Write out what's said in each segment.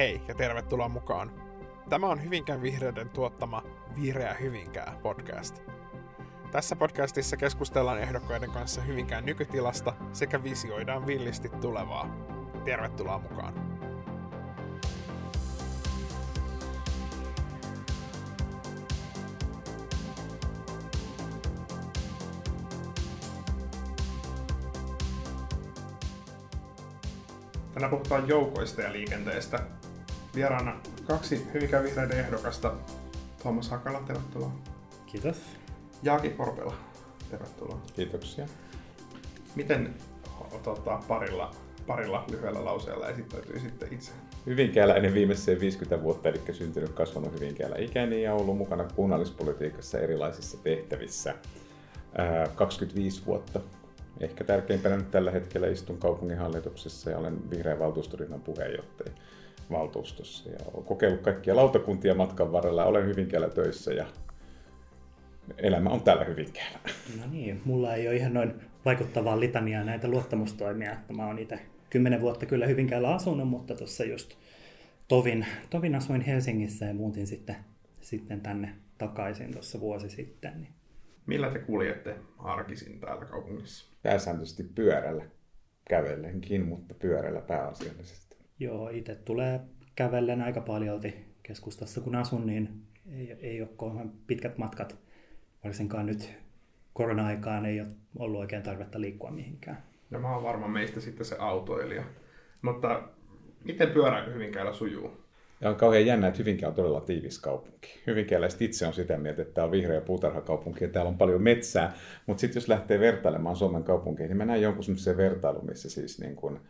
Hei ja tervetuloa mukaan. Tämä on Hyvinkään vihreiden tuottama Vihreä Hyvinkää podcast. Tässä podcastissa keskustellaan ehdokkaiden kanssa Hyvinkään nykytilasta sekä visioidaan villisti tulevaa. Tervetuloa mukaan. Tänään puhutaan joukoista ja liikenteestä. Vieraana kaksi Hyvinkään vihreiden ehdokasta. Tuomas Hakala, tervetuloa. Kiitos. Jaaki Korpela, tervetuloa. Kiitoksia. Miten tota, parilla, parilla lyhyellä lauseella esittäytyy sitten itse? Hyvinkäällä ennen viimeiseen 50 vuotta, eli syntynyt kasvanut Hyvinkäällä ikäni ja ollut mukana kunnallispolitiikassa erilaisissa tehtävissä. Ää, 25 vuotta ehkä tärkeimpänä nyt tällä hetkellä istun kaupunginhallituksessa ja olen vihreän valtuustoryhmän puheenjohtaja valtuustossa. Ja olen kokeillut kaikkia lautakuntia matkan varrella, olen Hyvinkäällä töissä ja elämä on täällä Hyvinkäällä. No niin, mulla ei ole ihan noin vaikuttavaa litania näitä luottamustoimia, että mä oon itse kymmenen vuotta kyllä Hyvinkäällä asunut, mutta tuossa just tovin, tovin asuin Helsingissä ja muutin sitten, sitten tänne takaisin tuossa vuosi sitten. Niin Millä te kuljette arkisin täällä kaupungissa? Pääsääntöisesti pyörällä kävellenkin, mutta pyörällä pääasiallisesti. Joo, itse tulee kävellen aika paljolti keskustassa kun asun, niin ei, ei ole kohan pitkät matkat. Varsinkaan nyt korona-aikaan ei ole ollut oikein tarvetta liikkua mihinkään. Ja mä oon varmaan meistä sitten se autoilija. Mutta miten pyöräily Hyvinkäällä sujuu? Ja on kauhean jännä, että Hyvinkää on todella tiivis kaupunki. Hyvinkääläiset itse on sitä mieltä, että tämä on vihreä puutarhakaupunki ja täällä on paljon metsää. Mutta sitten jos lähtee vertailemaan Suomen kaupunkiin, niin mä näen jonkun semmoisen vertailun, missä siis niin kun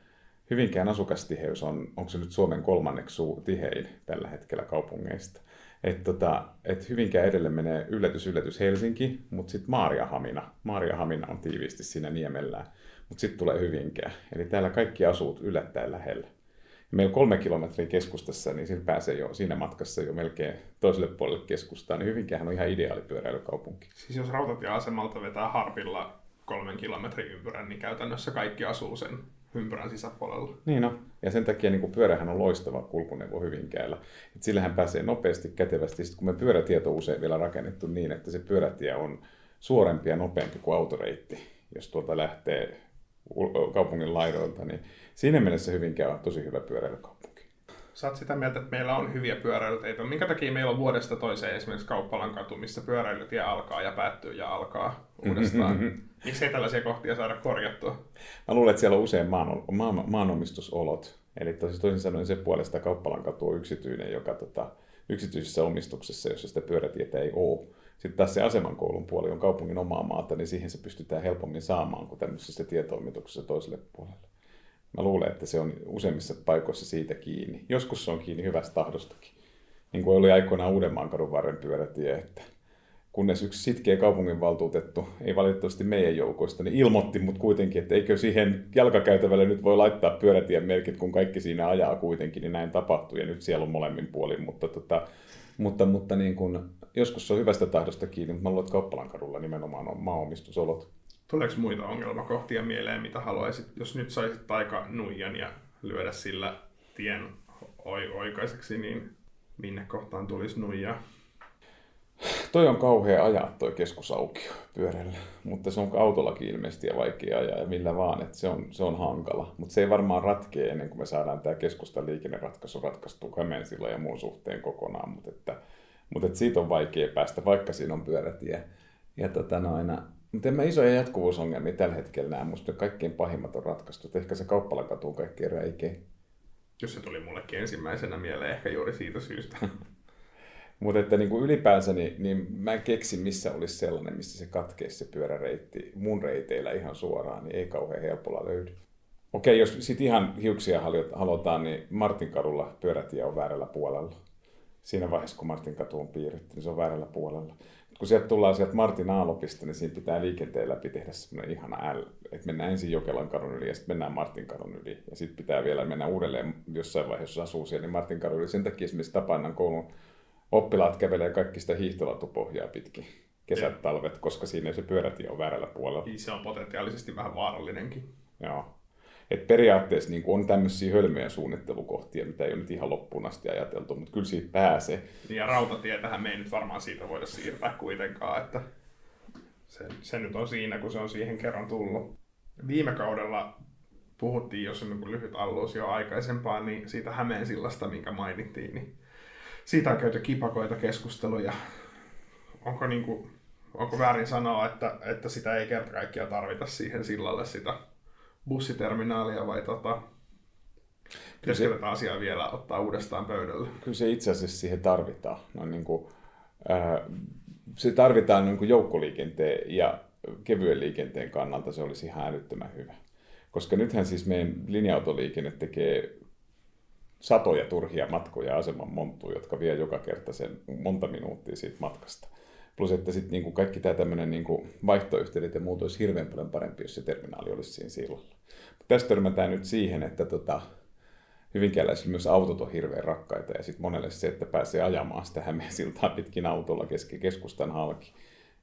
Hyvinkään asukastiheys on, onko se nyt Suomen kolmanneksi tihein tällä hetkellä kaupungeista. Että tota, et Hyvinkään edelleen menee yllätys yllätys Helsinki, mutta sitten Maariahamina. Maariahamina on tiiviisti siinä niemellään, mutta sitten tulee Hyvinkää. Eli täällä kaikki asut yllättäen lähellä meillä kolme kilometriä keskustassa, niin siinä pääsee jo siinä matkassa jo melkein toiselle puolelle keskustaa, niin Hyvinkään on ihan ideaali pyöräilykaupunki. Siis jos rautatieasemalta vetää harpilla kolmen kilometrin ympyrän, niin käytännössä kaikki asuu sen ympyrän sisäpuolella. Niin no, ja sen takia niin pyörähän on loistava kulkuneuvo Hyvinkäällä. Et sillähän pääsee nopeasti, kätevästi, Sitten kun me pyörätieto on usein vielä rakennettu niin, että se pyörätie on suorempi ja nopeampi kuin autoreitti, jos tuolta lähtee kaupungin laidoilta, niin siinä mielessä Hyvinkää on tosi hyvä pyöräilykaupunki. Sä oot sitä mieltä, että meillä on hyviä pyöräilyteitä. Minkä takia meillä on vuodesta toiseen esimerkiksi Kauppalan katu, missä pyöräilytie alkaa ja päättyy ja alkaa uudestaan? Mm-hmm. Miksi ei tällaisia kohtia saada korjattua? Mä luulen, että siellä on usein maan, maan, maanomistusolot. Eli toisin sanoen se puolesta Kauppalan katu on yksityinen, joka tota, yksityisessä omistuksessa, jossa sitä pyörätietä ei ole. Sitten taas se asemankoulun puoli on kaupungin omaa maata, niin siihen se pystytään helpommin saamaan kuin tämmöisessä tietoimituksessa toiselle puolelle. Mä luulen, että se on useimmissa paikoissa siitä kiinni. Joskus se on kiinni hyvästä tahdostakin. Niin kuin oli aikoinaan Uudenmaankadun varren pyörätie, että kunnes yksi sitkeä kaupunginvaltuutettu, ei valitettavasti meidän joukoista, niin ilmoitti mut kuitenkin, että eikö siihen jalkakäytävälle nyt voi laittaa pyörätien merkit, kun kaikki siinä ajaa kuitenkin, niin näin tapahtui ja nyt siellä on molemmin puolin, mutta, tota, mutta, mutta niin kun, joskus se on hyvästä tahdosta kiinni, mutta mä luulen, että Kauppalan kadulla nimenomaan on maaomistusolot. Tuleeko muita ongelmakohtia mieleen, mitä haluaisit, jos nyt saisit aika nuijan ja lyödä sillä tien oikaiseksi, niin minne kohtaan tulisi nuija? Toi on kauhea ajaa toi keskusaukio pyörällä, mutta se on autollakin ilmeisesti ja vaikea ajaa ja millä vaan, että se on, se on hankala. Mutta se ei varmaan ratkee ennen kuin me saadaan tämä keskustan liikenneratkaisu ratkaistu Hämeensillä ja muun suhteen kokonaan, mutta, että, että siitä on vaikea päästä, vaikka siinä on pyörätie. Ja tota noina, mutta en mä isoja jatkuvuusongelmia tällä hetkellä näe. Musta kaikkein pahimmat on ratkaistu. Ehkä se kauppalakatu on kaikkein räikein. Jos se tuli mullekin ensimmäisenä mieleen ehkä juuri siitä syystä. Mutta että niin kuin ylipäänsä, niin, niin mä en keksi, missä olisi sellainen, missä se katkeisi se pyöräreitti mun reiteillä ihan suoraan, niin ei kauhean helpolla löydy. Okei, jos sitten ihan hiuksia halutaan, niin Martinkadulla pyörätie on väärällä puolella. Siinä vaiheessa, kun Martinkatu on piirretty, niin se on väärällä puolella. Kun sieltä tullaan sieltä Martin Aalopista, niin siinä pitää liikenteen läpi tehdä semmoinen ihana L, että mennään ensin Jokelan kadun yli ja sitten mennään Martin kadun yli. Ja sitten pitää vielä mennä uudelleen jossain vaiheessa, jos asuu siellä, niin Martin kadun yli. Sen takia esimerkiksi Tapannan koulun oppilaat kävelee kaikki sitä hiihtolatupohjaa pitkin kesät, talvet, koska siinä se pyörätie on väärällä puolella. Niin, se on potentiaalisesti vähän vaarallinenkin. Joo. Et periaatteessa niin on tämmöisiä hölmöjä suunnittelukohtia, mitä ei ole nyt ihan loppuun asti ajateltu, mutta kyllä siitä pääsee. Niin ja rautatietähän me ei nyt varmaan siitä voida siirtää kuitenkaan, että se, se nyt on siinä, kun se on siihen kerran tullut. Viime kaudella puhuttiin, jos on lyhyt allus jo aikaisempaan, niin siitä Hämeen sillasta, minkä mainittiin, niin siitä on käyty kipakoita keskusteluja. Onko, niin kuin, onko väärin sanoa, että, että sitä ei kerta kaikkiaan tarvita siihen sillalle sitä bussiterminaalia vai tota, pitäisikö tätä asiaa vielä ottaa uudestaan pöydälle? Kyllä se itse asiassa siihen tarvitaan. No, niin kuin, ää, se tarvitaan niin kuin joukkoliikenteen ja kevyen liikenteen kannalta se olisi ihan älyttömän hyvä. Koska nythän siis meidän linja-autoliikenne tekee satoja turhia matkoja aseman monttuun, jotka vie joka kerta sen monta minuuttia siitä matkasta. Plus, että sitten niinku kaikki tämä tämmöinen niinku vaihtoyhteydet ja muut olisi hirveän paljon parempi, jos se terminaali olisi siinä sillalla. Tästä törmätään nyt siihen, että tota, Hyvinkääläisillä myös autot on hirveän rakkaita ja sitten monelle se, että pääsee ajamaan sitä Hämeen siltaa pitkin autolla keski keskustan halki.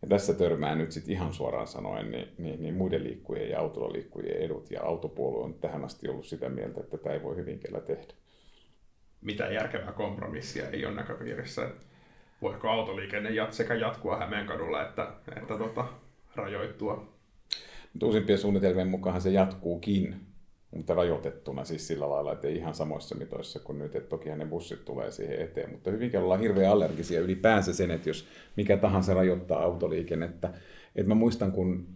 Ja tässä törmää nyt sitten ihan suoraan sanoen niin, niin, niin muiden liikkujien ja autolla liikkujien edut. Ja autopuolue on tähän asti ollut sitä mieltä, että tämä ei voi Hyvinkäällä tehdä. Mitä järkevää kompromissia ei ole näköpiirissä. Voiko autoliikenne jat- sekä jatkua Hämeenkadulla että, että tota, rajoittua? Uusimpien suunnitelmien mukaan se jatkuukin, mutta rajoitettuna siis sillä lailla, että ei ihan samoissa mitoissa kuin nyt, että tokihan ne bussit tulee siihen eteen, mutta hyvinkin ollaan hirveän allergisia ylipäänsä sen, että jos mikä tahansa rajoittaa autoliikennettä. Et mä muistan, kun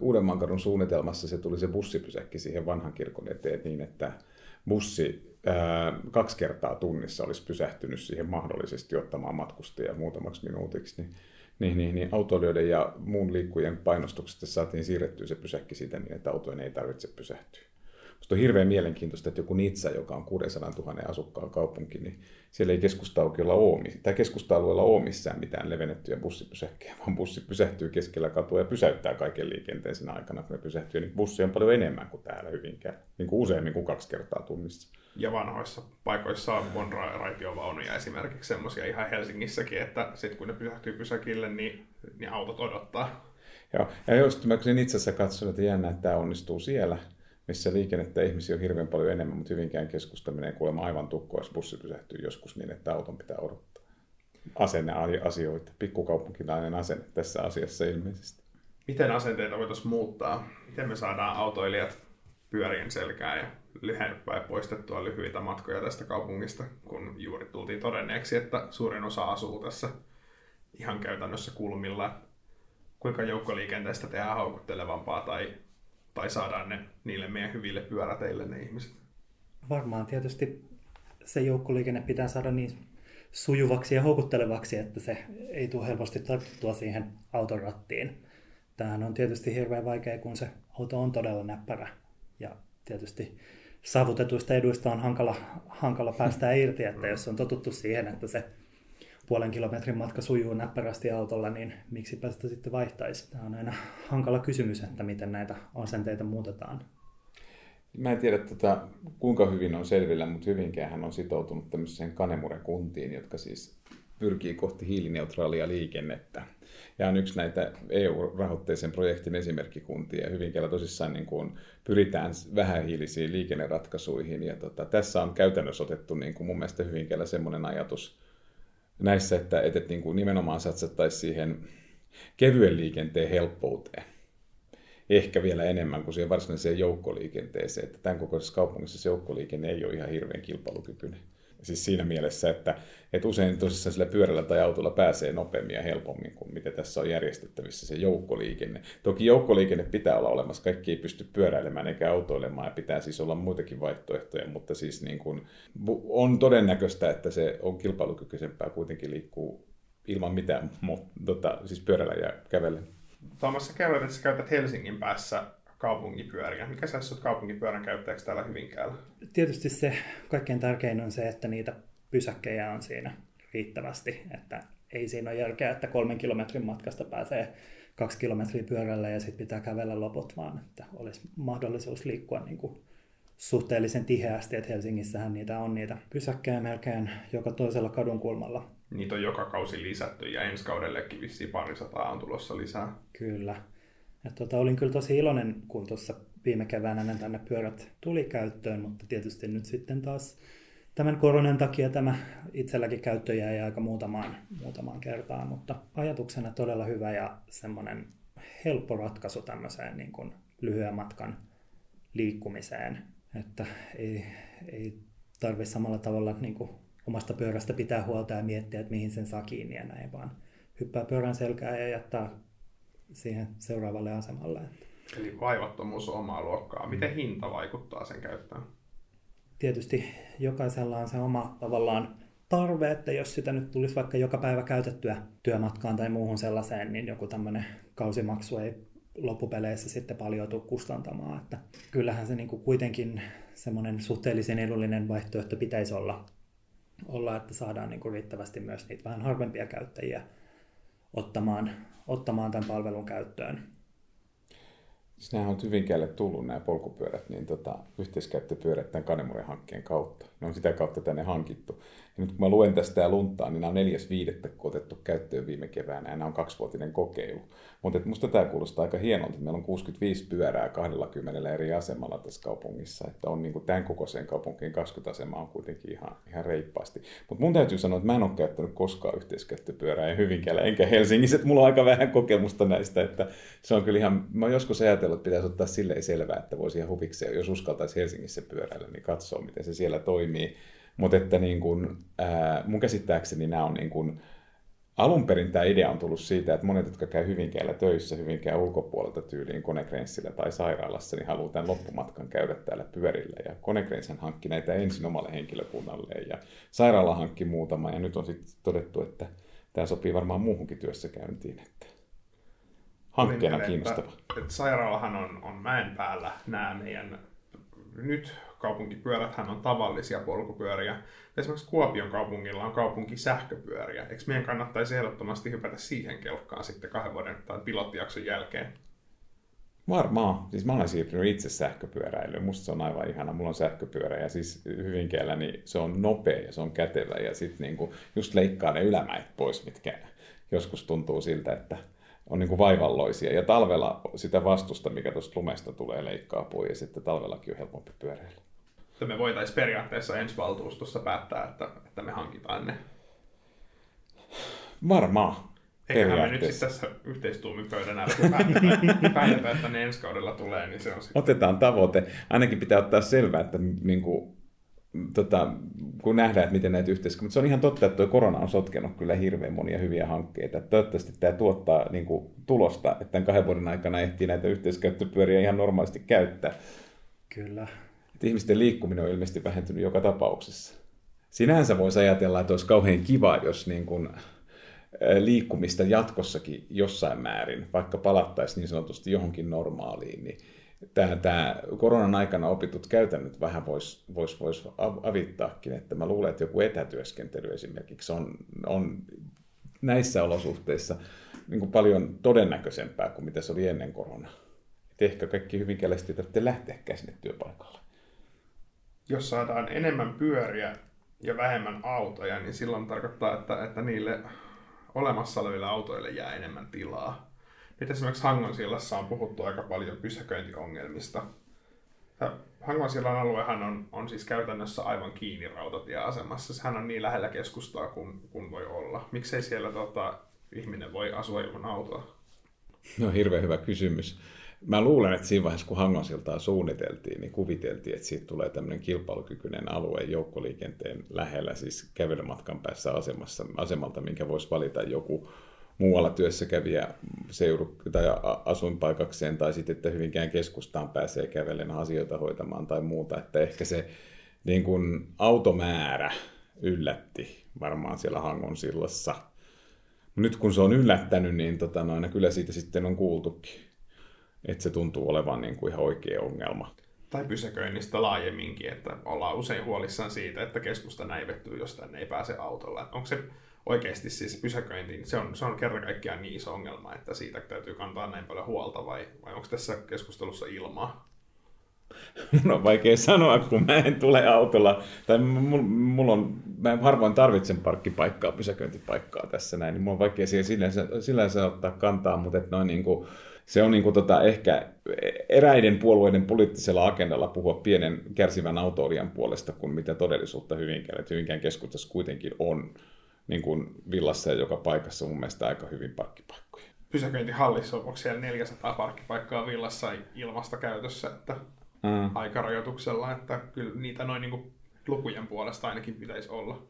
Uudenmaan suunnitelmassa se tuli se bussipysäkki siihen vanhan kirkon eteen niin, että bussi kaksi kertaa tunnissa olisi pysähtynyt siihen mahdollisesti ottamaan matkustajia muutamaksi minuutiksi, niin niin, niin, niin autoilijoiden ja muun liikkujen painostuksesta saatiin siirrettyä se pysäkki siitä niin, että autojen ei tarvitse pysähtyä. Musta on hirveän mielenkiintoista, että joku Nitsa, joka on 600 000 asukkaan kaupunki, niin siellä ei keskusta-aukiolla ole, tai keskusta-alueella ole missään mitään levennettyjä bussipysäkkejä, vaan bussi pysähtyy keskellä katua ja pysäyttää kaiken liikenteen siinä aikana, kun ne pysähtyy. Niin bussi on paljon enemmän kuin täällä Hyvinkään, niin kuin useammin kuin kaksi kertaa tunnissa. Ja vanhoissa paikoissa on raitiovaunuja esimerkiksi semmoisia ihan Helsingissäkin, että sitten kun ne pysähtyy pysäkille, niin, niin autot odottaa. Joo, ja just mä itse asiassa katson, että jännä, että tämä onnistuu siellä, missä liikennettä ihmisiä on hirveän paljon enemmän, mutta hyvinkään keskustaminen kuulemma aivan tukkoa, jos bussi pysähtyy joskus niin, että auton pitää odottaa. Asenne asioita, pikkukaupunkilainen asenne tässä asiassa ilmeisesti. Miten asenteita voitaisiin muuttaa? Miten me saadaan autoilijat pyörien selkää ja lyhennettyä poistettua lyhyitä matkoja tästä kaupungista, kun juuri tultiin todenneeksi, että suurin osa asuu tässä ihan käytännössä kulmilla. Kuinka joukkoliikenteestä tehdään haukuttelevampaa tai tai saadaan ne niille meidän hyville pyöräteille ne ihmiset? Varmaan tietysti se joukkoliikenne pitää saada niin sujuvaksi ja houkuttelevaksi, että se ei tule helposti tarttua siihen auton rattiin. Tämähän on tietysti hirveän vaikea, kun se auto on todella näppärä. Ja tietysti saavutetuista eduista on hankala, hankala päästä irti, että jos on totuttu siihen, että se puolen kilometrin matka sujuu näppärästi autolla, niin miksi sitä sitten vaihtaisi? Tämä on aina hankala kysymys, että miten näitä asenteita muutetaan. Mä en tiedä, tota, kuinka hyvin on selvillä, mutta hyvinkään on sitoutunut tämmöiseen Kanemuren kuntiin, jotka siis pyrkii kohti hiilineutraalia liikennettä. Ja on yksi näitä EU-rahoitteisen projektin esimerkkikuntia. Hyvinkäällä tosissaan niin kuin pyritään vähähiilisiin liikenneratkaisuihin. Ja tota, tässä on käytännössä otettu niin kuin mun mielestä Hyvinkäällä semmoinen ajatus, näissä, että, että, että niin kuin nimenomaan satsattaisiin siihen kevyen liikenteen helppouteen. Ehkä vielä enemmän kuin siihen varsinaiseen joukkoliikenteeseen. Että tämän kokoisessa kaupungissa se joukkoliikenne ei ole ihan hirveän kilpailukykyinen. Siis siinä mielessä, että, että usein tosissaan sillä pyörällä tai autolla pääsee nopeammin ja helpommin kuin mitä tässä on järjestettävissä se joukkoliikenne. Toki joukkoliikenne pitää olla olemassa, kaikki ei pysty pyöräilemään eikä autoilemaan ja pitää siis olla muitakin vaihtoehtoja, mutta siis niin kuin on todennäköistä, että se on kilpailukykyisempää kuitenkin liikkuu ilman mitään, mutta tota, siis pyörällä ja kävellä. Tuomas, sä kerroit, että sä käytät Helsingin päässä kaupunkipyöriä. Mikä sä olet kaupunkipyörän käyttäjäksi täällä Hyvinkäällä? Tietysti se kaikkein tärkein on se, että niitä pysäkkejä on siinä riittävästi. Että ei siinä ole järkeä, että kolmen kilometrin matkasta pääsee kaksi kilometriä pyörällä ja sitten pitää kävellä loput, vaan että olisi mahdollisuus liikkua niin kuin suhteellisen tiheästi, että Helsingissähän niitä on niitä pysäkkejä melkein joka toisella kadun kulmalla. Niitä on joka kausi lisätty ja ensi kaudellekin vissiin parisataa on tulossa lisää. Kyllä. Et tota, olin kyllä tosi iloinen, kun tuossa viime keväänä ne tänne pyörät tuli käyttöön, mutta tietysti nyt sitten taas tämän koronan takia tämä itselläkin käyttö jäi aika muutamaan, muutamaan kertaan, mutta ajatuksena todella hyvä ja semmoinen helppo ratkaisu tämmöiseen niin kuin lyhyen matkan liikkumiseen, että ei, ei tarvitse samalla tavalla niin kuin omasta pyörästä pitää huolta ja miettiä, että mihin sen saa kiinni ja näin, vaan hyppää pyörän selkää ja jättää siihen seuraavalle asemalle. Eli vaivattomuus on omaa luokkaa. Miten hinta vaikuttaa sen käyttöön? Tietysti jokaisella on se oma tavallaan tarve, että jos sitä nyt tulisi vaikka joka päivä käytettyä työmatkaan tai muuhun sellaiseen, niin joku tämmöinen kausimaksu ei loppupeleissä sitten paljon tule kustantamaan. Että kyllähän se niin kuin kuitenkin semmoinen suhteellisen edullinen vaihtoehto pitäisi olla, olla että saadaan niin kuin riittävästi myös niitä vähän harvempia käyttäjiä ottamaan, ottamaan tämän palvelun käyttöön. Siis nämä on Hyvinkäälle tullut nämä polkupyörät, niin tota, yhteiskäyttöpyörät tämän Kanemuren hankkeen kautta. Ne on sitä kautta tänne hankittu. Ja nyt kun mä luen tästä ja luntaan, niin nämä on neljäs viidettä otettu käyttöön viime keväänä ja nämä on kaksivuotinen kokeilu. Mutta musta tämä kuulostaa aika hienolta. Meillä on 65 pyörää 20 eri asemalla tässä kaupungissa. Että on niin tämän kokoiseen kaupunkiin 20 asemaa on kuitenkin ihan, ihan reippaasti. Mutta mun täytyy sanoa, että mä en ole käyttänyt koskaan yhteiskäyttöpyörää ja Hyvinkäällä enkä Helsingissä. Mulla on aika vähän kokemusta näistä. Että se on kyllä ihan, mä joskus ajatellut, että pitäisi ottaa silleen selvää, että voisi ihan huvikseen, jos uskaltaisi Helsingissä pyöräillä, niin katsoa, miten se siellä toimii. Mutta että niin kun, ää, mun käsittääkseni nämä on niin kun, alun perin tämä idea on tullut siitä, että monet, jotka käy Hyvinkäällä töissä Hyvinkään ulkopuolelta tyyliin Konekrenssillä tai sairaalassa, niin haluaa tämän loppumatkan käydä täällä pyörillä. Ja Konekrenshän hankki näitä ensin omalle henkilökunnalle ja sairaala hankki muutama ja nyt on sitten todettu, että tämä sopii varmaan muuhunkin työssäkäyntiin. Että hankkeena kiinnostava. Että, että sairaalahan on, on mäen päällä nämä meidän nyt kaupunkipyöräthän on tavallisia polkupyöriä. Esimerkiksi Kuopion kaupungilla on kaupunki sähköpyöriä. Eikö meidän kannattaisi ehdottomasti hypätä siihen kelkkaan sitten kahden vuoden tai pilottijakson jälkeen? Varmaan. Siis mä olen siirtynyt itse sähköpyöräilyyn. Musta se on aivan ihana. Mulla on sähköpyörä ja siis Hyvinkäällä niin se on nopea ja se on kätevä ja sitten niinku just leikkaa ne ylämäet pois, mitkä joskus tuntuu siltä, että on niin kuin vaivalloisia. Ja talvella sitä vastusta, mikä tuosta lumesta tulee, leikkaa pois. Ja sitten talvellakin on helpompi pyöräillä. Että me voitaisiin periaatteessa ensi valtuustossa päättää, että, että me hankitaan ne. Varmaan. Eiköhän me nyt sitten tässä yhteistuumipöydän ääressä päätetä, päätetä, että ne ensi kaudella tulee, niin se on sitten... Otetaan tavoite. Ainakin pitää ottaa selvää, että niin kuin, tota, kun nähdään, että miten näitä yhteiskuntia... Mutta se on ihan totta, että tuo korona on sotkenut kyllä hirveän monia hyviä hankkeita. Toivottavasti tämä tuottaa niin kuin, tulosta, että tämän kahden vuoden aikana ehtii näitä yhteiskäyttöpyöriä ihan normaalisti käyttää. Kyllä. Että ihmisten liikkuminen on ilmeisesti vähentynyt joka tapauksessa. Sinänsä voisi ajatella, että olisi kauhean kiva, jos niin kuin, liikkumista jatkossakin jossain määrin, vaikka palattaisiin niin sanotusti johonkin normaaliin, niin tämä, tämä koronan aikana opitut käytännöt vähän voisi vois, vois avittaakin, että mä luulen, että joku etätyöskentely esimerkiksi on, on näissä olosuhteissa niin kuin paljon todennäköisempää kuin mitä se oli ennen koronaa. Et ehkä kaikki hyvin ei tarvitse lähteäkään sinne työpaikalle. Jos saadaan enemmän pyöriä ja vähemmän autoja, niin silloin tarkoittaa, että, että niille olemassa oleville autoille jää enemmän tilaa. Nyt esimerkiksi Hangonsilassa on puhuttu aika paljon pysäköintiongelmista. Hangonsillan aluehan on, on siis käytännössä aivan kiinni rautatieasemassa. Sehän on niin lähellä keskustaa kuin, kuin voi olla. Miksei siellä tota, ihminen voi asua ilman autoa? No hirveän hyvä kysymys. Mä luulen, että siinä vaiheessa, kun Hangonsiltaa suunniteltiin, niin kuviteltiin, että siitä tulee tämmöinen kilpailukykyinen alue joukkoliikenteen lähellä, siis kävelymatkan päässä asemassa, asemalta, minkä voisi valita joku muualla työssä kävijä seudu- tai asuinpaikakseen, tai sitten, että hyvinkään keskustaan pääsee kävellen asioita hoitamaan tai muuta, että ehkä se niin kuin automäärä yllätti varmaan siellä Hangon sillassa. Nyt kun se on yllättänyt, niin tota noin, kyllä siitä sitten on kuultukin, että se tuntuu olevan niin kuin ihan oikea ongelma. Tai pysäköinnistä laajemminkin, että ollaan usein huolissaan siitä, että keskusta näivettyy, jos tänne ei pääse autolla. Onko se oikeasti siis pysäköinti, se on, se on kerta kaikkiaan niin iso ongelma, että siitä täytyy kantaa näin paljon huolta, vai, vai onko tässä keskustelussa ilmaa? on vaikea sanoa, kun mä en tule autolla, tai mulla on, mä harvoin tarvitsen parkkipaikkaa, pysäköintipaikkaa tässä näin, niin mulla on vaikea siihen sillänsä, sillänsä ottaa kantaa, mutta että noin niin kuin, se on niin kuin tota ehkä eräiden puolueiden poliittisella agendalla puhua pienen kärsivän autoilijan puolesta kuin mitä todellisuutta Hyvinkään. Että Hyvinkään keskustassa kuitenkin on niin kuin villassa ja joka paikassa mun mielestä aika hyvin parkkipaikkoja. Pysäköintihallissa on, onko siellä 400 parkkipaikkaa villassa ilmasta käytössä, että mm. aikarajoituksella, että kyllä niitä noin niin kuin lukujen puolesta ainakin pitäisi olla.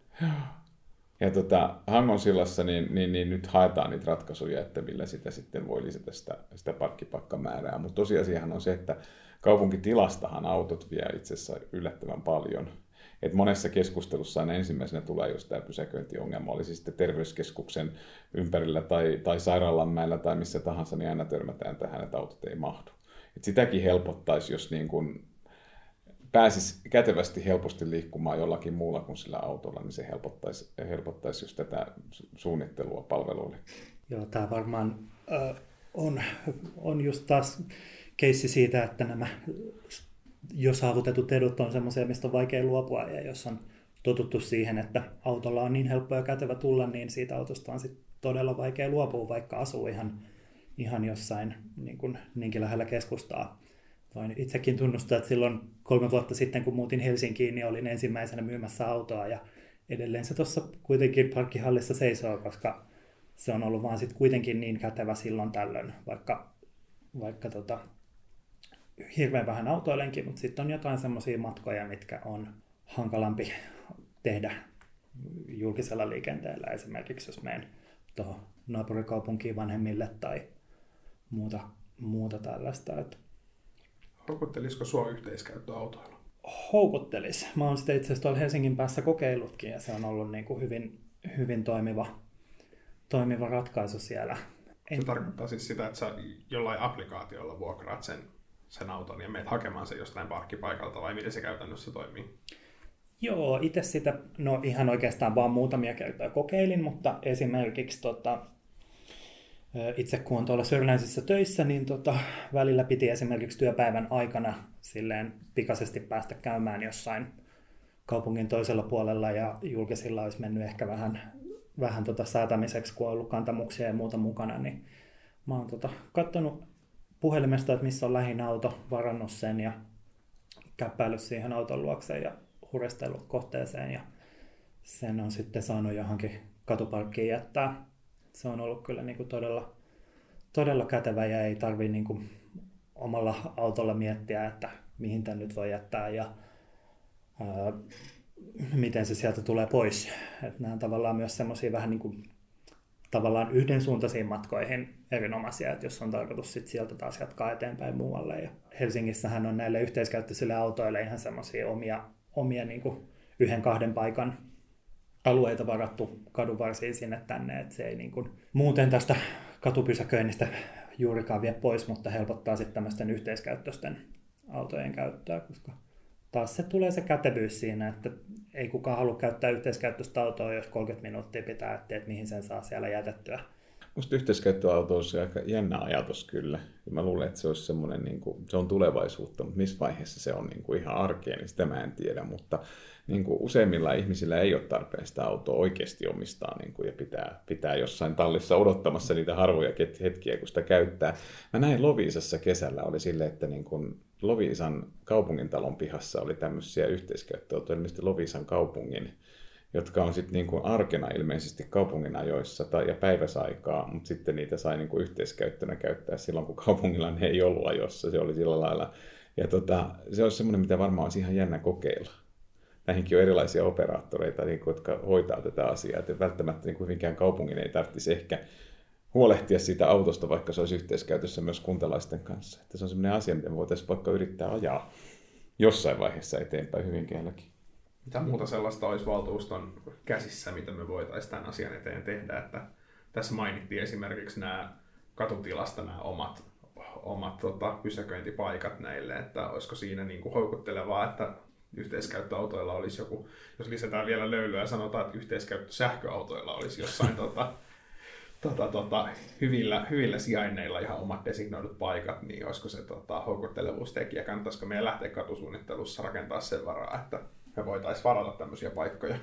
Ja tota, Hangon sillassa niin, niin, niin, nyt haetaan niitä ratkaisuja, että millä sitä sitten voi lisätä sitä, sitä parkkipaikkamäärää. Mutta tosiasiahan on se, että kaupunkitilastahan autot vie itse asiassa yllättävän paljon. Et monessa keskustelussa ensimmäisenä tulee just tämä pysäköintiongelma, oli sitten terveyskeskuksen ympärillä tai, tai sairaalanmäellä tai missä tahansa, niin aina törmätään tähän, että autot ei mahdu. Et sitäkin helpottaisi, jos niin kun pääsisi kätevästi helposti liikkumaan jollakin muulla kuin sillä autolla, niin se helpottaisi, helpottaisi just tätä suunnittelua palveluille. Joo, tämä varmaan äh, on, on just taas keissi siitä, että nämä jo saavutetut edut on semmoisia, mistä on vaikea luopua, ja jos on totuttu siihen, että autolla on niin helppo ja kätevä tulla, niin siitä autosta on sit todella vaikea luopua, vaikka asuu ihan, ihan jossain niin kuin, niinkin lähellä keskustaa. Voin itsekin tunnustaa, että silloin kolme vuotta sitten, kun muutin Helsinkiin, niin olin ensimmäisenä myymässä autoa ja edelleen se tuossa kuitenkin parkkihallissa seisoo, koska se on ollut vaan sitten kuitenkin niin kätevä silloin tällöin, vaikka, vaikka tota, hirveän vähän autoilenkin, mutta sitten on jotain semmoisia matkoja, mitkä on hankalampi tehdä julkisella liikenteellä. Esimerkiksi jos menen tuohon naapurikaupunkiin vanhemmille tai muuta, muuta tällaista. Että Houkuttelisiko sua yhteiskäyttöautoilu? Houkuttelis. Mä oon sitä itse asiassa tuolla Helsingin päässä kokeillutkin ja se on ollut niin kuin hyvin, hyvin toimiva, toimiva ratkaisu siellä. En... Se tarkoittaa siis sitä, että sä jollain applikaatiolla vuokraat sen, sen auton ja meet hakemaan sen jostain parkkipaikalta vai miten se käytännössä toimii? Joo, itse sitä, no ihan oikeastaan vaan muutamia kertoja kokeilin, mutta esimerkiksi tota, itse kun on tuolla Sörnäisissä töissä, niin tota, välillä piti esimerkiksi työpäivän aikana silleen pikaisesti päästä käymään jossain kaupungin toisella puolella ja julkisilla olisi mennyt ehkä vähän, vähän tota säätämiseksi, kun on ollut kantamuksia ja muuta mukana, niin mä oon tota, katsonut puhelimesta, että missä on lähin auto, varannut sen ja käppäillyt siihen auton luokseen ja hurestellut kohteeseen ja sen on sitten saanut johonkin katuparkkiin jättää se on ollut kyllä niin kuin todella, todella kätevä ja ei tarvitse niin kuin omalla autolla miettiä, että mihin tämän nyt voi jättää ja ää, miten se sieltä tulee pois. Että nämä on tavallaan myös semmoisia vähän niin kuin tavallaan yhdensuuntaisiin matkoihin erinomaisia, että jos on tarkoitus sit sieltä taas jatkaa eteenpäin muualle. Ja Helsingissähän on näille yhteiskäyttöisille autoille ihan semmoisia omia, omia niin yhden kahden paikan alueita varattu kadunvarsiin sinne tänne, että se ei niin kuin muuten tästä katupysäköinnistä juurikaan vie pois, mutta helpottaa sitten tämmöisten yhteiskäyttöisten autojen käyttöä, koska taas se tulee se kätevyys siinä, että ei kukaan halua käyttää yhteiskäyttöistä autoa, jos 30 minuuttia pitää etsiä, että mihin sen saa siellä jätettyä. Minusta yhteiskäyttöauto olisi aika jännä ajatus kyllä. Ja mä luulen, että se olisi semmoinen, niin kuin, se on tulevaisuutta, mutta missä vaiheessa se on niin kuin ihan arkea, niin sitä mä en tiedä. Mutta niin kuin useimmilla ihmisillä ei ole tarpeen sitä autoa oikeasti omistaa niin kuin, ja pitää, pitää jossain tallissa odottamassa niitä harvoja hetkiä, kun sitä käyttää. Mä näin Loviisassa kesällä, oli sille, että niin kuin Loviisan kaupungintalon pihassa oli tämmöisiä yhteiskäyttöautoja, ilmeisesti Loviisan kaupungin jotka on sitten niinku arkena ilmeisesti kaupungin ajoissa tai, ja päiväsaikaa, mutta sitten niitä sai niinku yhteiskäyttönä käyttää silloin, kun kaupungilla ne ei ollut ajossa. Se oli sillä lailla. Ja tota, se olisi semmoinen, mitä varmaan olisi ihan jännä kokeilla. Näihinkin on erilaisia operaattoreita, niin kuin, jotka hoitaa tätä asiaa. Että välttämättä niin kuin hyvinkään kaupungin ei tarvitsisi ehkä huolehtia siitä autosta, vaikka se olisi yhteiskäytössä myös kuntalaisten kanssa. Että se on semmoinen asia, mitä voitaisiin vaikka yrittää ajaa jossain vaiheessa eteenpäin hyvinkäänkin. Mitä muuta sellaista olisi valtuuston käsissä, mitä me voitaisiin tämän asian eteen tehdä? Että tässä mainittiin esimerkiksi nämä katutilasta nämä omat, omat tota, pysäköintipaikat näille, että olisiko siinä niin kuin houkuttelevaa, että yhteiskäyttöautoilla olisi joku, jos lisätään vielä löylyä ja sanotaan, että yhteiskäyttö sähköautoilla olisi jossain tota, tota, tota, hyvillä, hyvillä sijainneilla ihan omat designoidut paikat, niin olisiko se tota, houkuttelevuustekijä? Kannattaisiko meidän lähteä katusuunnittelussa rakentaa sen varaa, että me voitaisiin varata tämmöisiä paikkoja?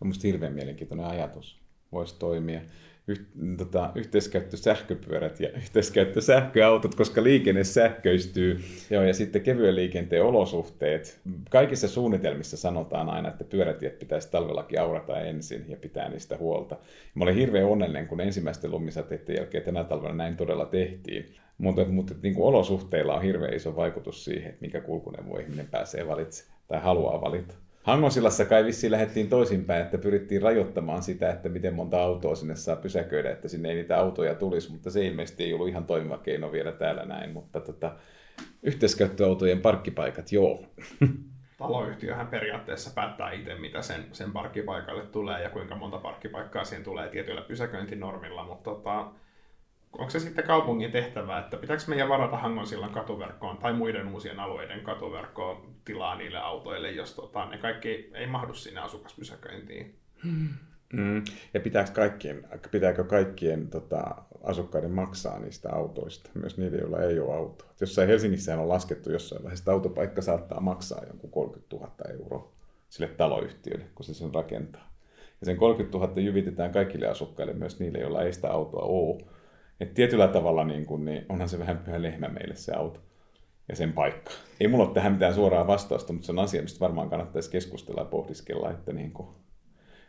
On musta hirveän mielenkiintoinen ajatus. Voisi toimia yh, tota, yhteiskäyttö sähköpyörät ja yhteiskäyttö sähköautot, koska liikenne sähköistyy. Joo, ja sitten kevyen liikenteen olosuhteet. Kaikissa suunnitelmissa sanotaan aina, että pyörätiet pitäisi talvellakin aurata ensin ja pitää niistä huolta. Mä olin hirveän onnellinen, kun ensimmäisten lumisateiden jälkeen tänä talvena näin todella tehtiin. Mutta, mutta niin kuin olosuhteilla on hirveän iso vaikutus siihen, että mikä kulkuneuvo ihminen pääsee valitsemaan tai haluaa valita. Hangosilassa kai vissiin lähdettiin toisinpäin, että pyrittiin rajoittamaan sitä, että miten monta autoa sinne saa pysäköidä, että sinne ei niitä autoja tulisi, mutta se ilmeisesti ei ollut ihan toimiva keino vielä täällä näin, mutta tota, yhteiskäyttöautojen parkkipaikat, joo. Taloyhtiöhän periaatteessa päättää itse, mitä sen, sen parkkipaikalle tulee ja kuinka monta parkkipaikkaa siihen tulee tietyillä pysäköintinormilla, mutta tota, onko se sitten kaupungin tehtävä, että pitääkö meidän varata Hangonsillan katuverkkoon tai muiden uusien alueiden katuverkkoon tilaa niille autoille, jos tota, ne kaikki ei mahdu sinne asukaspysäköintiin? Mm. Ja pitääkö kaikkien, pitääkö kaikkien tota, asukkaiden maksaa niistä autoista, myös niille, joilla ei ole autoa? Jossain Helsingissä on laskettu jossain vaiheessa, autopaikka saattaa maksaa jonkun 30 000 euroa sille taloyhtiölle, kun se sen rakentaa. Ja sen 30 000 jyvitetään kaikille asukkaille, myös niille, joilla ei sitä autoa ole et tietyllä tavalla niin kun, niin onhan se vähän pyhä lehmä meille se auto ja sen paikka. Ei mulla ole tähän mitään suoraa vastausta, mutta se on asia, mistä varmaan kannattaisi keskustella ja pohdiskella, että niin kuin,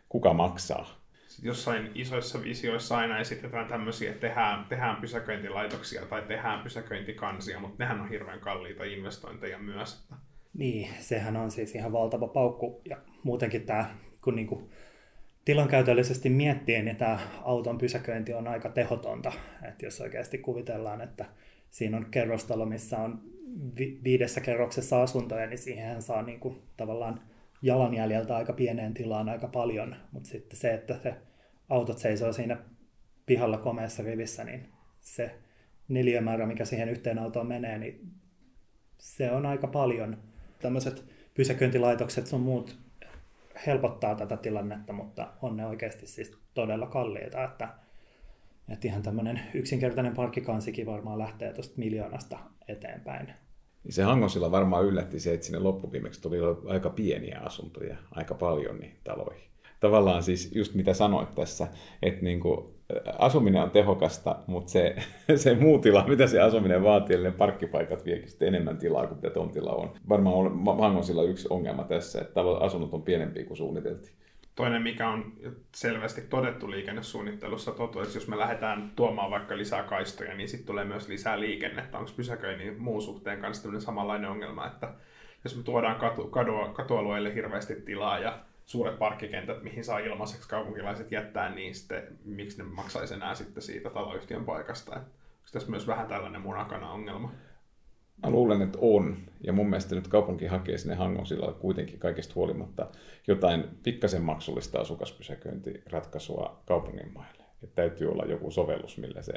kuka maksaa. Sitten jossain isoissa visioissa aina esitetään tämmöisiä, että tehdään, tehdään pysäköintilaitoksia tai tehdään pysäköintikansia, mutta nehän on hirveän kalliita investointeja myös. Niin, sehän on siis ihan valtava paukku ja muutenkin tämä, kun niinku tilankäytöllisesti miettien, niin tämä auton pysäköinti on aika tehotonta. Että jos oikeasti kuvitellaan, että siinä on kerrostalo, missä on vi- viidessä kerroksessa asuntoja, niin siihen saa niin kuin tavallaan jalanjäljeltä aika pieneen tilaan aika paljon. Mutta sitten se, että se autot seisoo siinä pihalla komeassa rivissä, niin se neliömäärä, mikä siihen yhteen autoon menee, niin se on aika paljon. Tämmöiset pysäköintilaitokset sun muut helpottaa tätä tilannetta, mutta on ne oikeasti siis todella kalliita, että, että ihan tämmöinen yksinkertainen parkkikansikin varmaan lähtee tuosta miljoonasta eteenpäin. Niin se Hangosilla varmaan yllätti se, että sinne loppuviimeksi tuli aika pieniä asuntoja, aika paljon niin taloihin. Tavallaan siis just mitä sanoit tässä, että niin kuin asuminen on tehokasta, mutta se, se muu tila, mitä se asuminen vaatii, eli ne parkkipaikat viekin sitten enemmän tilaa kuin mitä tontilla on. Varmaan on Hangosilla yksi ongelma tässä, että asunnot on pienempiä kuin suunniteltiin. Toinen, mikä on selvästi todettu liikennesuunnittelussa, totu, että jos me lähdetään tuomaan vaikka lisää kaistoja, niin sitten tulee myös lisää liikennettä. Onko pysäköinnin muun suhteen kanssa samanlainen ongelma, että jos me tuodaan katu, kadua, katualueille hirveästi tilaa ja suuret parkkikentät, mihin saa ilmaiseksi kaupunkilaiset jättää, niin sitten miksi ne maksaisi enää sitten siitä taloyhtiön paikasta. Onko tässä myös vähän tällainen munakana ongelma? Mä luulen, että on. Ja mun mielestä nyt kaupunki hakee sinne Hangosilla kuitenkin kaikesta huolimatta jotain pikkasen maksullista asukaspysäköintiratkaisua kaupungin maille. Että täytyy olla joku sovellus, millä se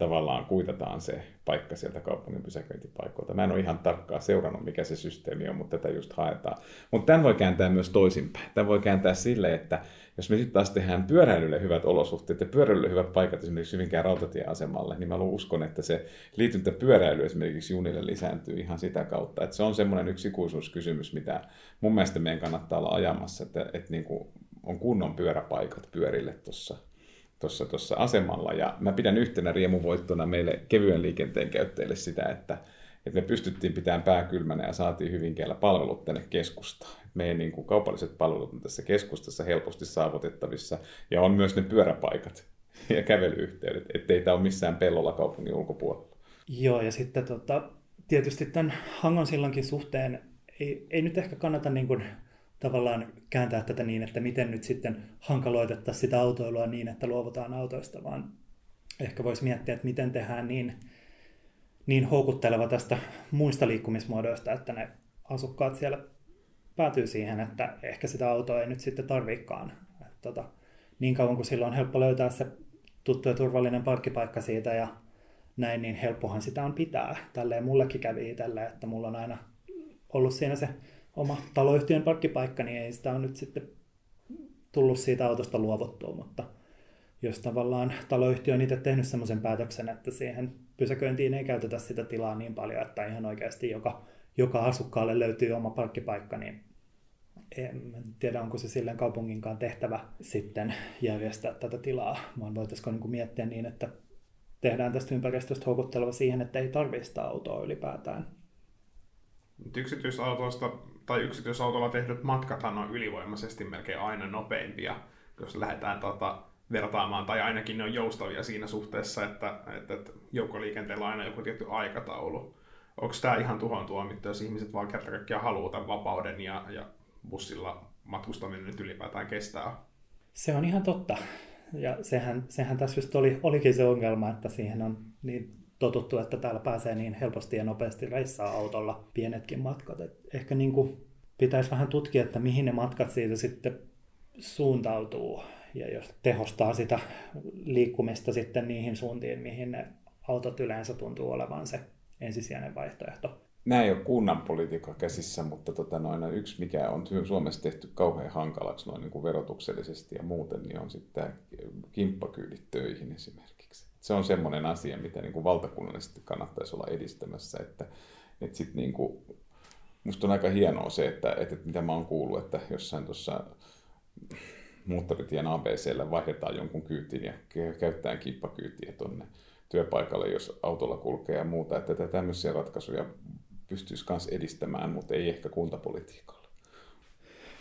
tavallaan kuitataan se paikka sieltä kaupungin pysäköintipaikoilta. Mä en ole ihan tarkkaan seurannut, mikä se systeemi on, mutta tätä just haetaan. Mutta tämän voi kääntää myös toisinpäin. Tämän voi kääntää sille, että jos me sitten taas tehdään pyöräilylle hyvät olosuhteet ja pyöräilylle hyvät paikat esimerkiksi Hyvinkään rautatieasemalle, niin mä uskon, että se liityntä pyöräily esimerkiksi junille lisääntyy ihan sitä kautta. Että se on semmoinen yksi ikuisuuskysymys, mitä mun mielestä meidän kannattaa olla ajamassa, että, että niin kuin on kunnon pyöräpaikat pyörille tuossa tuossa, tuossa asemalla. Ja mä pidän yhtenä riemuvoittona meille kevyen liikenteen käyttäjille sitä, että, että me pystyttiin pitämään pää kylmänä ja saatiin Hyvinkäällä palvelut tänne keskustaan. Meidän niin kuin kaupalliset palvelut on tässä keskustassa helposti saavutettavissa ja on myös ne pyöräpaikat ja kävelyyhteydet, ettei tämä ole missään pellolla kaupungin ulkopuolella. Joo, ja sitten tota, tietysti tämän Hangon sillankin suhteen ei, ei nyt ehkä kannata niin kuin tavallaan kääntää tätä niin, että miten nyt sitten hankaloitettaisiin sitä autoilua niin, että luovutaan autoista, vaan ehkä voisi miettiä, että miten tehdään niin, niin houkutteleva tästä muista liikkumismuodoista, että ne asukkaat siellä päätyy siihen, että ehkä sitä autoa ei nyt sitten tarvikaan. tota, niin kauan kuin silloin on helppo löytää se tuttu ja turvallinen parkkipaikka siitä ja näin, niin helppohan sitä on pitää. Tälleen mullekin kävi itselle, että mulla on aina ollut siinä se oma taloyhtiön parkkipaikka, niin ei sitä ole nyt sitten tullut siitä autosta luovuttua, mutta jos tavallaan taloyhtiö on itse tehnyt semmoisen päätöksen, että siihen pysäköintiin ei käytetä sitä tilaa niin paljon, että ihan oikeasti joka, joka asukkaalle löytyy oma parkkipaikka, niin en tiedä, onko se silleen kaupunginkaan tehtävä sitten järjestää tätä tilaa, vaan voitaisiko niin miettiä niin, että tehdään tästä ympäristöstä houkutteleva siihen, että ei tarvitse autoa ylipäätään. Yksityisautoista tai yksityisautolla tehdyt matkathan on ylivoimaisesti melkein aina nopeimpia, jos lähdetään tota, vertaamaan, tai ainakin ne on joustavia siinä suhteessa, että, että, että joukkoliikenteellä on aina joku tietty aikataulu. Onko tämä ihan tuhon tuomittu, jos ihmiset vaan kerta kaikkiaan haluaa tämän vapauden ja, ja bussilla matkustaminen nyt ylipäätään kestää? Se on ihan totta. Ja sehän, sehän tässä just oli, olikin se ongelma, että siihen on niin totuttu, että täällä pääsee niin helposti ja nopeasti reissaa autolla pienetkin matkat. Et ehkä niin kuin pitäisi vähän tutkia, että mihin ne matkat siitä sitten suuntautuu ja jos tehostaa sitä liikkumista sitten niihin suuntiin, mihin ne autot yleensä tuntuu olevan se ensisijainen vaihtoehto. Nämä ei ole kunnan politiikka käsissä, mutta tota noin, yksi mikä on Suomessa tehty kauhean hankalaksi noin niin kuin verotuksellisesti ja muuten, niin on sitten kimppakyydit töihin esimerkiksi. Se on semmoinen asia, mitä niin kuin valtakunnallisesti kannattaisi olla edistämässä, että, että sit niin kuin, musta on aika hienoa se, että, että, että mitä mä oon kuullut, että jossain tuossa moottoritien ABClle vaihdetaan jonkun kyytiin ja käyttää kippakyytiä tuonne työpaikalle, jos autolla kulkee ja muuta. Että tämmöisiä ratkaisuja pystyisi myös edistämään, mutta ei ehkä kuntapolitiikalla.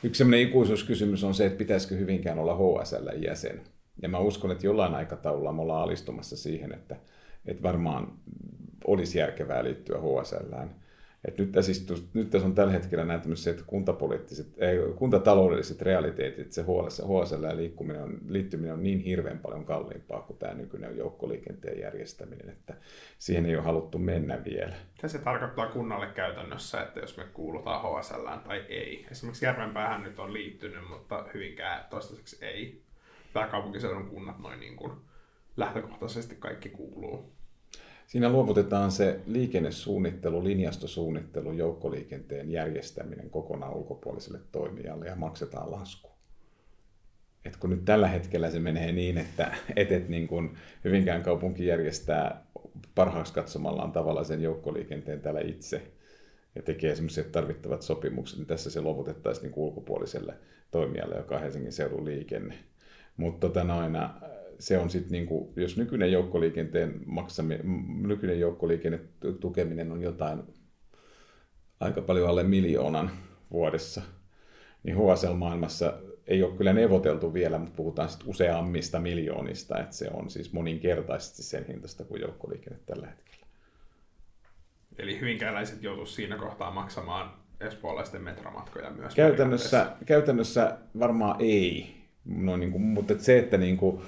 Yksi sellainen ikuisuuskysymys on se, että pitäisikö Hyvinkään olla HSL jäsen. Ja mä uskon, että jollain aikataululla me ollaan alistumassa siihen, että, että varmaan olisi järkevää liittyä HSLään. Et nyt, tässä nyt tässä on tällä hetkellä nämä että kuntapoliittiset, ei, kuntataloudelliset realiteetit, se HSL liikkuminen on, liittyminen on niin hirveän paljon kalliimpaa kuin tämä nykyinen joukkoliikenteen järjestäminen, että siihen ei ole haluttu mennä vielä. Mitä se tarkoittaa kunnalle käytännössä, että jos me kuulutaan HSL tai ei? Esimerkiksi Järvenpäähän nyt on liittynyt, mutta Hyvinkään toistaiseksi ei. Pääkaupunkiseudun kunnat noin niin kuin lähtökohtaisesti kaikki kuuluu. Siinä luovutetaan se liikennesuunnittelu, linjastosuunnittelu, joukkoliikenteen järjestäminen kokonaan ulkopuoliselle toimijalle ja maksetaan lasku. Et kun nyt tällä hetkellä se menee niin, että etet niin kuin Hyvinkään kaupunki järjestää parhaaksi katsomallaan tavalla sen joukkoliikenteen täällä itse ja tekee semmoiset tarvittavat sopimukset, niin tässä se luovutettaisiin niin ulkopuoliselle toimijalle, joka on Helsingin seudun liikenne. Mutta tota noina, se on sitten, niinku, jos nykyinen joukkoliikenteen maksami, nykyinen joukkoliikenne tukeminen on jotain aika paljon alle miljoonan vuodessa, niin HSL-maailmassa ei ole kyllä neuvoteltu vielä, mutta puhutaan sitten useammista miljoonista, että se on siis moninkertaisesti sen hintaista kuin joukkoliikenne tällä hetkellä. Eli hyvinkääläiset joutuisivat siinä kohtaa maksamaan espoolaisten metromatkoja myös. Käytännössä, käytännössä varmaan ei, no, niin kuin, mutta se, että niin kuin,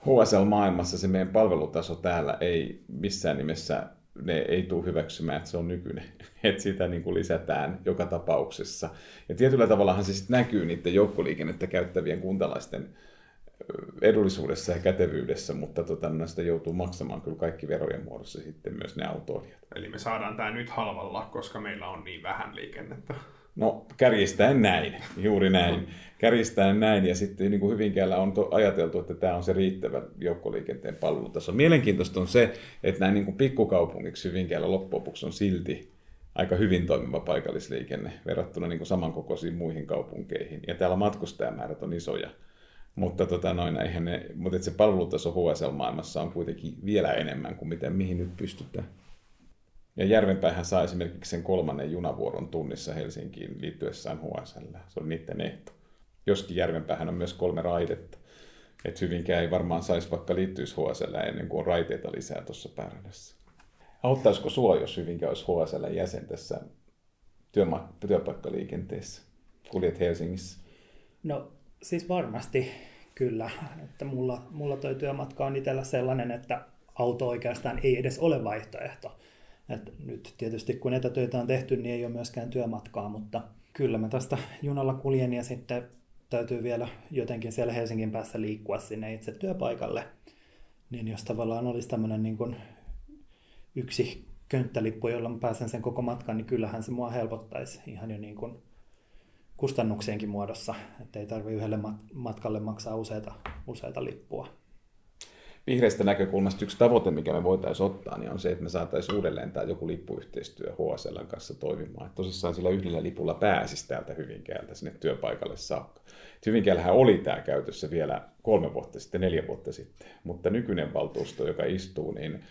HSL-maailmassa se meidän palvelutaso täällä ei missään nimessä ne ei tule hyväksymään, että se on nykyinen. Että sitä niin kuin lisätään joka tapauksessa. Ja tietyllä tavallahan se sitten näkyy niiden joukkoliikennettä käyttävien kuntalaisten edullisuudessa ja kätevyydessä, mutta tota, näistä joutuu maksamaan kyllä kaikki verojen muodossa sitten myös ne autoilijat. Eli me saadaan tämä nyt halvalla, koska meillä on niin vähän liikennettä. No kärjistäen näin, juuri näin. Kärjistäen näin ja sitten niin kuin Hyvinkäällä on to, ajateltu, että tämä on se riittävä joukkoliikenteen palvelutaso. Mielenkiintoista on se, että näin niin kuin pikkukaupungiksi Hyvinkäällä loppujen on silti aika hyvin toimiva paikallisliikenne verrattuna niin kuin samankokoisiin muihin kaupunkeihin. Ja täällä matkustajamäärät on isoja. Mutta, tota noin, eihän ne, mutta se palvelutaso HSL-maailmassa on kuitenkin vielä enemmän kuin miten, mihin nyt pystytään. Ja Järvenpäähän saa esimerkiksi sen kolmannen junavuoron tunnissa Helsinkiin liittyessään HSL. Se on niiden ehto. Joskin Järvenpäähän on myös kolme raidetta. Että Hyvinkään ei varmaan saisi vaikka liittyisi HSL ennen kuin on raiteita lisää tuossa pääradassa. Auttaisiko sua, jos Hyvinkään olisi HSL jäsen tässä työma- työpaikkaliikenteessä? Kuljet Helsingissä. No siis varmasti kyllä. Että mulla, mulla toi työmatka on itsellä sellainen, että auto oikeastaan ei edes ole vaihtoehto. Et nyt tietysti kun etätöitä on tehty, niin ei ole myöskään työmatkaa, mutta kyllä mä tästä junalla kuljen ja sitten täytyy vielä jotenkin siellä Helsingin päässä liikkua sinne itse työpaikalle. Niin jos tavallaan olisi tämmöinen niin kuin yksi könttälippu, jolla mä pääsen sen koko matkan, niin kyllähän se mua helpottaisi ihan jo niin kuin kustannuksienkin muodossa, että ei tarvitse yhdelle matkalle maksaa useita, useita lippua. Vihreästä näkökulmasta yksi tavoite, mikä me voitaisiin ottaa, niin on se, että me saataisiin uudelleen tämä joku lippuyhteistyö HSL kanssa toimimaan. Että tosissaan sillä yhdellä lipulla pääsisi täältä Hyvinkäältä sinne työpaikalle saakka. Hyvinkäällähän oli tämä käytössä vielä kolme vuotta sitten, neljä vuotta sitten, mutta nykyinen valtuusto, joka istuu, niin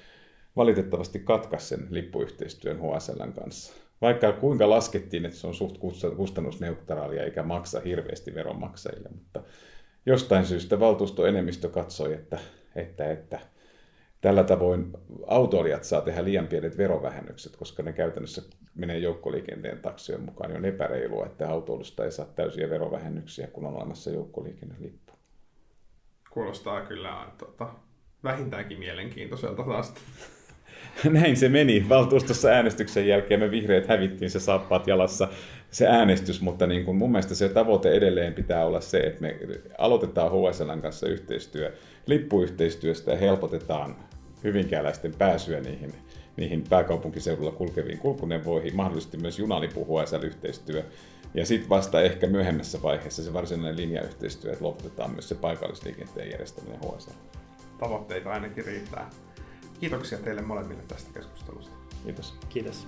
valitettavasti katkaisi sen lippuyhteistyön HSLn kanssa. Vaikka kuinka laskettiin, että se on suht kustannusneutraalia eikä maksa hirveästi veronmaksajille, mutta jostain syystä valtuustoenemmistö katsoi, että, että, että tällä tavoin autoilijat saa tehdä liian pienet verovähennykset, koska ne käytännössä menee joukkoliikenteen taksojen mukaan, niin on epäreilua, että autoilusta ei saa täysiä verovähennyksiä, kun on olemassa joukkoliikennelippu. Kuulostaa kyllä tota, vähintäänkin mielenkiintoiselta taas. Näin se meni. Valtuustossa äänestyksen jälkeen me vihreät hävittiin se saappaat jalassa se äänestys, mutta niin kuin mun mielestä se tavoite edelleen pitää olla se, että me aloitetaan HSLn kanssa yhteistyö, lippuyhteistyöstä ja helpotetaan hyvinkääläisten pääsyä niihin, niihin pääkaupunkiseudulla kulkeviin kulkuneuvoihin, mahdollisesti myös junalipu HSL-yhteistyö. Ja sitten vasta ehkä myöhemmässä vaiheessa se varsinainen linjayhteistyö, että lopetetaan myös se paikallisliikenteen järjestäminen HSL. Tavoitteita ainakin riittää. Kiitoksia teille molemmille tästä keskustelusta. Kiitos. Kiitos.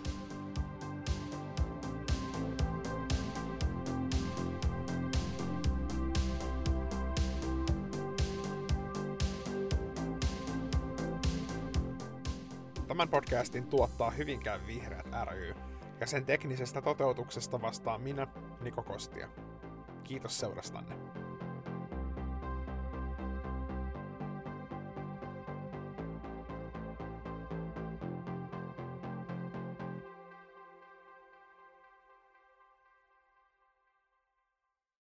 Tämän podcastin tuottaa Hyvinkään Vihreät ry, ja sen teknisestä toteutuksesta vastaa minä, Niko Kostia. Kiitos seurastanne.